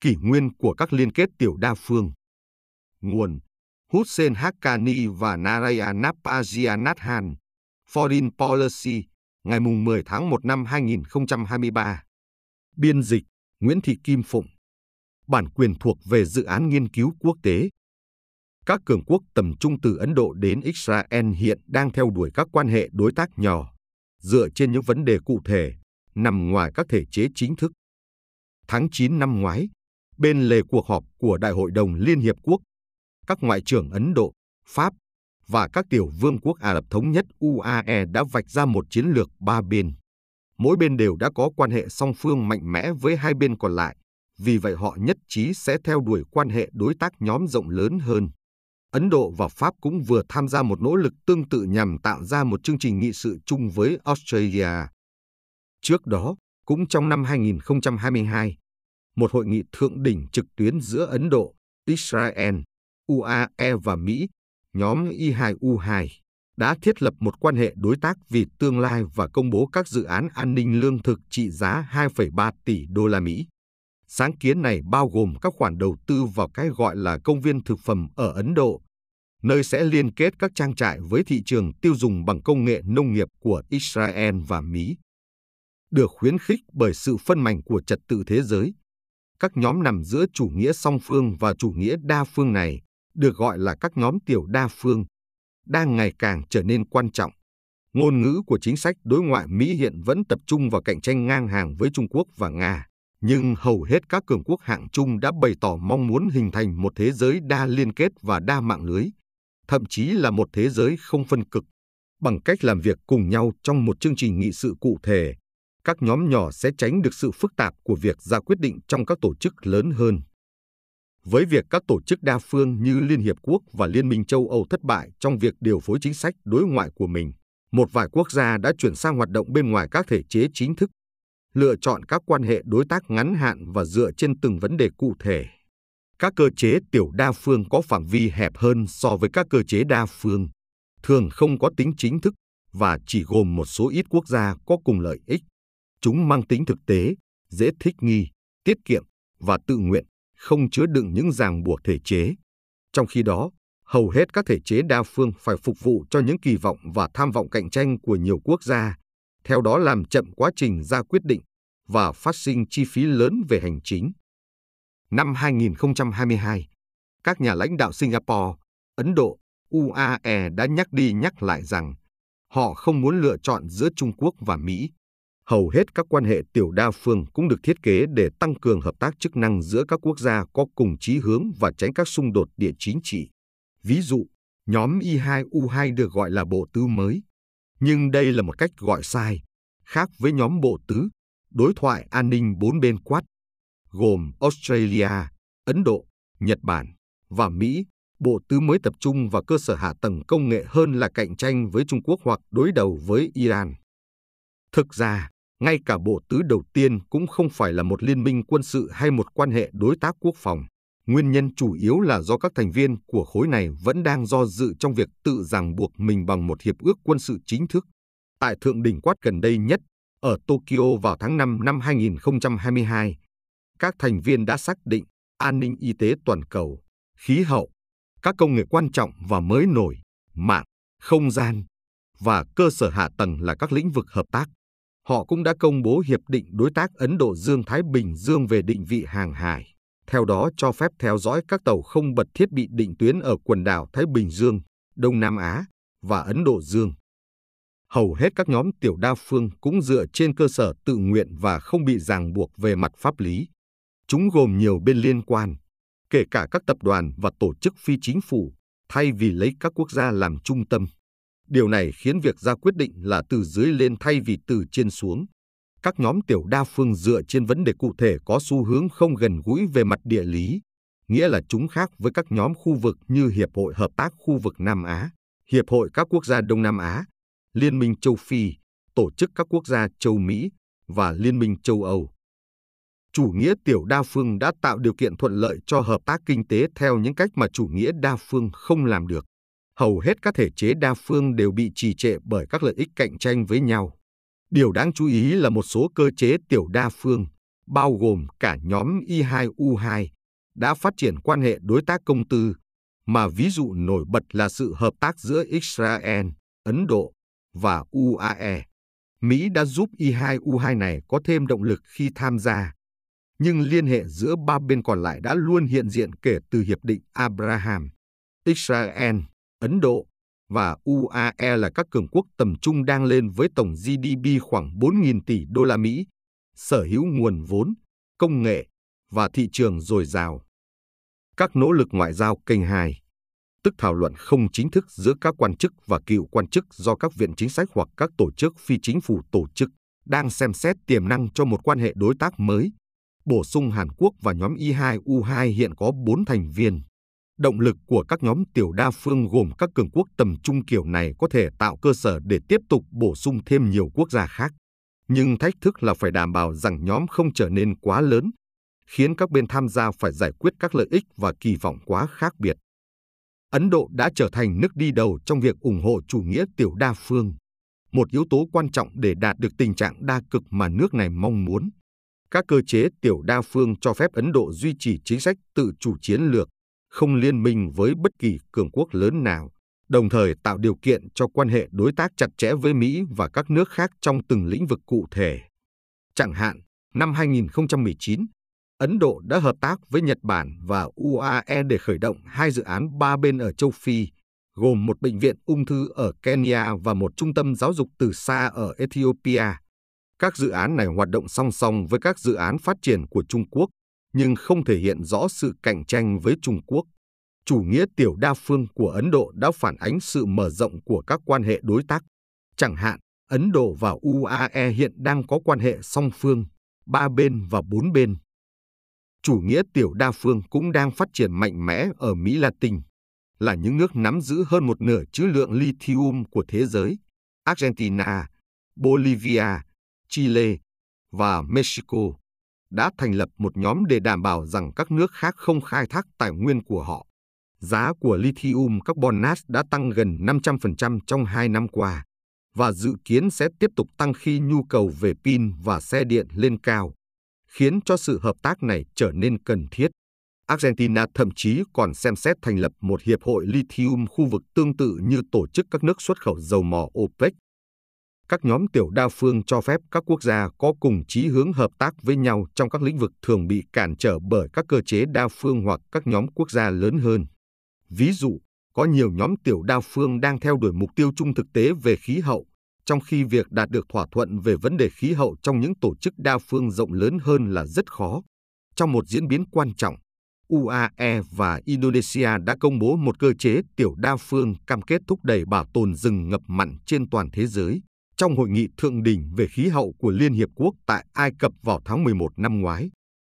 kỷ nguyên của các liên kết tiểu đa phương. Nguồn Hussein Haqqani và Narayana Pajianathan, Foreign Policy, ngày 10 tháng 1 năm 2023. Biên dịch Nguyễn Thị Kim Phụng. Bản quyền thuộc về dự án nghiên cứu quốc tế. Các cường quốc tầm trung từ Ấn Độ đến Israel hiện đang theo đuổi các quan hệ đối tác nhỏ, dựa trên những vấn đề cụ thể, nằm ngoài các thể chế chính thức. Tháng 9 năm ngoái, bên lề cuộc họp của Đại hội đồng Liên Hiệp Quốc, các ngoại trưởng Ấn Độ, Pháp và các tiểu vương quốc Ả Rập Thống Nhất UAE đã vạch ra một chiến lược ba bên. Mỗi bên đều đã có quan hệ song phương mạnh mẽ với hai bên còn lại, vì vậy họ nhất trí sẽ theo đuổi quan hệ đối tác nhóm rộng lớn hơn. Ấn Độ và Pháp cũng vừa tham gia một nỗ lực tương tự nhằm tạo ra một chương trình nghị sự chung với Australia. Trước đó, cũng trong năm 2022, một hội nghị thượng đỉnh trực tuyến giữa Ấn Độ, Israel, UAE và Mỹ, nhóm I2U2, đã thiết lập một quan hệ đối tác vì tương lai và công bố các dự án an ninh lương thực trị giá 2,3 tỷ đô la Mỹ. Sáng kiến này bao gồm các khoản đầu tư vào cái gọi là công viên thực phẩm ở Ấn Độ, nơi sẽ liên kết các trang trại với thị trường tiêu dùng bằng công nghệ nông nghiệp của Israel và Mỹ. Được khuyến khích bởi sự phân mảnh của trật tự thế giới, các nhóm nằm giữa chủ nghĩa song phương và chủ nghĩa đa phương này, được gọi là các nhóm tiểu đa phương, đang ngày càng trở nên quan trọng. Ngôn ngữ của chính sách đối ngoại Mỹ hiện vẫn tập trung vào cạnh tranh ngang hàng với Trung Quốc và Nga, nhưng hầu hết các cường quốc hạng chung đã bày tỏ mong muốn hình thành một thế giới đa liên kết và đa mạng lưới, thậm chí là một thế giới không phân cực. Bằng cách làm việc cùng nhau trong một chương trình nghị sự cụ thể, các nhóm nhỏ sẽ tránh được sự phức tạp của việc ra quyết định trong các tổ chức lớn hơn. Với việc các tổ chức đa phương như Liên Hiệp Quốc và Liên minh châu Âu thất bại trong việc điều phối chính sách đối ngoại của mình, một vài quốc gia đã chuyển sang hoạt động bên ngoài các thể chế chính thức, lựa chọn các quan hệ đối tác ngắn hạn và dựa trên từng vấn đề cụ thể. Các cơ chế tiểu đa phương có phạm vi hẹp hơn so với các cơ chế đa phương, thường không có tính chính thức và chỉ gồm một số ít quốc gia có cùng lợi ích. Chúng mang tính thực tế, dễ thích nghi, tiết kiệm và tự nguyện không chứa đựng những ràng buộc thể chế. Trong khi đó, hầu hết các thể chế đa phương phải phục vụ cho những kỳ vọng và tham vọng cạnh tranh của nhiều quốc gia, theo đó làm chậm quá trình ra quyết định và phát sinh chi phí lớn về hành chính. Năm 2022, các nhà lãnh đạo Singapore, Ấn Độ, UAE đã nhắc đi nhắc lại rằng họ không muốn lựa chọn giữa Trung Quốc và Mỹ hầu hết các quan hệ tiểu đa phương cũng được thiết kế để tăng cường hợp tác chức năng giữa các quốc gia có cùng chí hướng và tránh các xung đột địa chính trị. Ví dụ, nhóm I2U2 được gọi là bộ tứ mới, nhưng đây là một cách gọi sai, khác với nhóm bộ tứ, đối thoại an ninh bốn bên quát, gồm Australia, Ấn Độ, Nhật Bản và Mỹ. Bộ tứ mới tập trung vào cơ sở hạ tầng công nghệ hơn là cạnh tranh với Trung Quốc hoặc đối đầu với Iran. Thực ra, ngay cả bộ tứ đầu tiên cũng không phải là một liên minh quân sự hay một quan hệ đối tác quốc phòng. Nguyên nhân chủ yếu là do các thành viên của khối này vẫn đang do dự trong việc tự ràng buộc mình bằng một hiệp ước quân sự chính thức. Tại thượng đỉnh quát gần đây nhất, ở Tokyo vào tháng 5 năm 2022, các thành viên đã xác định an ninh y tế toàn cầu, khí hậu, các công nghệ quan trọng và mới nổi, mạng, không gian và cơ sở hạ tầng là các lĩnh vực hợp tác họ cũng đã công bố Hiệp định Đối tác Ấn Độ Dương-Thái Bình Dương về định vị hàng hải, theo đó cho phép theo dõi các tàu không bật thiết bị định tuyến ở quần đảo Thái Bình Dương, Đông Nam Á và Ấn Độ Dương. Hầu hết các nhóm tiểu đa phương cũng dựa trên cơ sở tự nguyện và không bị ràng buộc về mặt pháp lý. Chúng gồm nhiều bên liên quan, kể cả các tập đoàn và tổ chức phi chính phủ, thay vì lấy các quốc gia làm trung tâm. Điều này khiến việc ra quyết định là từ dưới lên thay vì từ trên xuống. Các nhóm tiểu đa phương dựa trên vấn đề cụ thể có xu hướng không gần gũi về mặt địa lý, nghĩa là chúng khác với các nhóm khu vực như Hiệp hội Hợp tác khu vực Nam Á, Hiệp hội các quốc gia Đông Nam Á, Liên minh châu Phi, Tổ chức các quốc gia châu Mỹ và Liên minh châu Âu. Chủ nghĩa tiểu đa phương đã tạo điều kiện thuận lợi cho hợp tác kinh tế theo những cách mà chủ nghĩa đa phương không làm được hầu hết các thể chế đa phương đều bị trì trệ bởi các lợi ích cạnh tranh với nhau. Điều đáng chú ý là một số cơ chế tiểu đa phương, bao gồm cả nhóm I2U2, đã phát triển quan hệ đối tác công tư, mà ví dụ nổi bật là sự hợp tác giữa Israel, Ấn Độ và UAE. Mỹ đã giúp I2U2 này có thêm động lực khi tham gia, nhưng liên hệ giữa ba bên còn lại đã luôn hiện diện kể từ Hiệp định Abraham. Israel, Ấn Độ và UAE là các cường quốc tầm trung đang lên với tổng GDP khoảng 4.000 tỷ đô la Mỹ, sở hữu nguồn vốn, công nghệ và thị trường dồi dào. Các nỗ lực ngoại giao kênh 2, tức thảo luận không chính thức giữa các quan chức và cựu quan chức do các viện chính sách hoặc các tổ chức phi chính phủ tổ chức, đang xem xét tiềm năng cho một quan hệ đối tác mới. Bổ sung Hàn Quốc và nhóm I2U2 hiện có 4 thành viên. Động lực của các nhóm tiểu đa phương gồm các cường quốc tầm trung kiểu này có thể tạo cơ sở để tiếp tục bổ sung thêm nhiều quốc gia khác. Nhưng thách thức là phải đảm bảo rằng nhóm không trở nên quá lớn, khiến các bên tham gia phải giải quyết các lợi ích và kỳ vọng quá khác biệt. Ấn Độ đã trở thành nước đi đầu trong việc ủng hộ chủ nghĩa tiểu đa phương, một yếu tố quan trọng để đạt được tình trạng đa cực mà nước này mong muốn. Các cơ chế tiểu đa phương cho phép Ấn Độ duy trì chính sách tự chủ chiến lược, không liên minh với bất kỳ cường quốc lớn nào, đồng thời tạo điều kiện cho quan hệ đối tác chặt chẽ với Mỹ và các nước khác trong từng lĩnh vực cụ thể. Chẳng hạn, năm 2019, Ấn Độ đã hợp tác với Nhật Bản và UAE để khởi động hai dự án ba bên ở châu Phi, gồm một bệnh viện ung thư ở Kenya và một trung tâm giáo dục từ xa ở Ethiopia. Các dự án này hoạt động song song với các dự án phát triển của Trung Quốc, nhưng không thể hiện rõ sự cạnh tranh với Trung Quốc. Chủ nghĩa tiểu đa phương của Ấn Độ đã phản ánh sự mở rộng của các quan hệ đối tác. Chẳng hạn, Ấn Độ và UAE hiện đang có quan hệ song phương, ba bên và bốn bên. Chủ nghĩa tiểu đa phương cũng đang phát triển mạnh mẽ ở Mỹ Latin, là những nước nắm giữ hơn một nửa trữ lượng lithium của thế giới, Argentina, Bolivia, Chile và Mexico đã thành lập một nhóm để đảm bảo rằng các nước khác không khai thác tài nguyên của họ. Giá của lithium carbonate đã tăng gần 500% trong hai năm qua và dự kiến sẽ tiếp tục tăng khi nhu cầu về pin và xe điện lên cao, khiến cho sự hợp tác này trở nên cần thiết. Argentina thậm chí còn xem xét thành lập một hiệp hội lithium khu vực tương tự như tổ chức các nước xuất khẩu dầu mỏ OPEC các nhóm tiểu đa phương cho phép các quốc gia có cùng chí hướng hợp tác với nhau trong các lĩnh vực thường bị cản trở bởi các cơ chế đa phương hoặc các nhóm quốc gia lớn hơn. Ví dụ, có nhiều nhóm tiểu đa phương đang theo đuổi mục tiêu chung thực tế về khí hậu, trong khi việc đạt được thỏa thuận về vấn đề khí hậu trong những tổ chức đa phương rộng lớn hơn là rất khó. Trong một diễn biến quan trọng, UAE và Indonesia đã công bố một cơ chế tiểu đa phương cam kết thúc đẩy bảo tồn rừng ngập mặn trên toàn thế giới trong hội nghị thượng đỉnh về khí hậu của Liên Hiệp Quốc tại Ai Cập vào tháng 11 năm ngoái.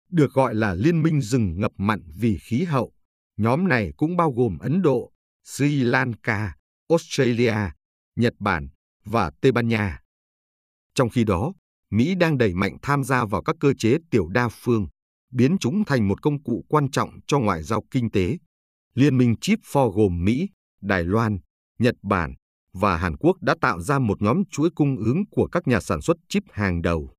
Được gọi là Liên minh rừng ngập mặn vì khí hậu, nhóm này cũng bao gồm Ấn Độ, Sri Lanka, Australia, Nhật Bản và Tây Ban Nha. Trong khi đó, Mỹ đang đẩy mạnh tham gia vào các cơ chế tiểu đa phương, biến chúng thành một công cụ quan trọng cho ngoại giao kinh tế. Liên minh Chip for gồm Mỹ, Đài Loan, Nhật Bản, và Hàn Quốc đã tạo ra một nhóm chuỗi cung ứng của các nhà sản xuất chip hàng đầu.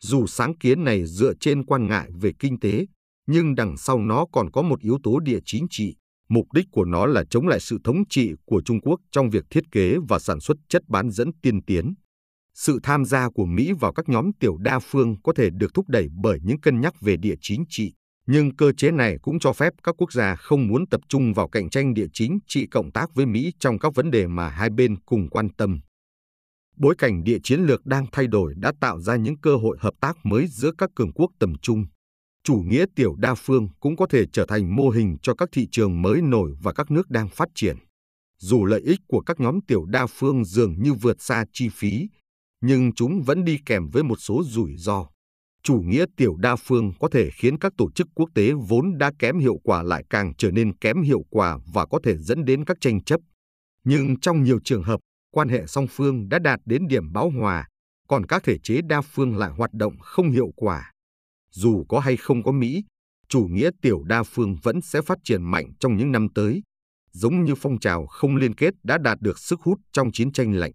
Dù sáng kiến này dựa trên quan ngại về kinh tế, nhưng đằng sau nó còn có một yếu tố địa chính trị. Mục đích của nó là chống lại sự thống trị của Trung Quốc trong việc thiết kế và sản xuất chất bán dẫn tiên tiến. Sự tham gia của Mỹ vào các nhóm tiểu đa phương có thể được thúc đẩy bởi những cân nhắc về địa chính trị, nhưng cơ chế này cũng cho phép các quốc gia không muốn tập trung vào cạnh tranh địa chính trị cộng tác với Mỹ trong các vấn đề mà hai bên cùng quan tâm. Bối cảnh địa chiến lược đang thay đổi đã tạo ra những cơ hội hợp tác mới giữa các cường quốc tầm trung. Chủ nghĩa tiểu đa phương cũng có thể trở thành mô hình cho các thị trường mới nổi và các nước đang phát triển. Dù lợi ích của các nhóm tiểu đa phương dường như vượt xa chi phí, nhưng chúng vẫn đi kèm với một số rủi ro chủ nghĩa tiểu đa phương có thể khiến các tổ chức quốc tế vốn đã kém hiệu quả lại càng trở nên kém hiệu quả và có thể dẫn đến các tranh chấp. Nhưng trong nhiều trường hợp, quan hệ song phương đã đạt đến điểm bão hòa, còn các thể chế đa phương lại hoạt động không hiệu quả. Dù có hay không có Mỹ, chủ nghĩa tiểu đa phương vẫn sẽ phát triển mạnh trong những năm tới, giống như phong trào không liên kết đã đạt được sức hút trong chiến tranh lạnh.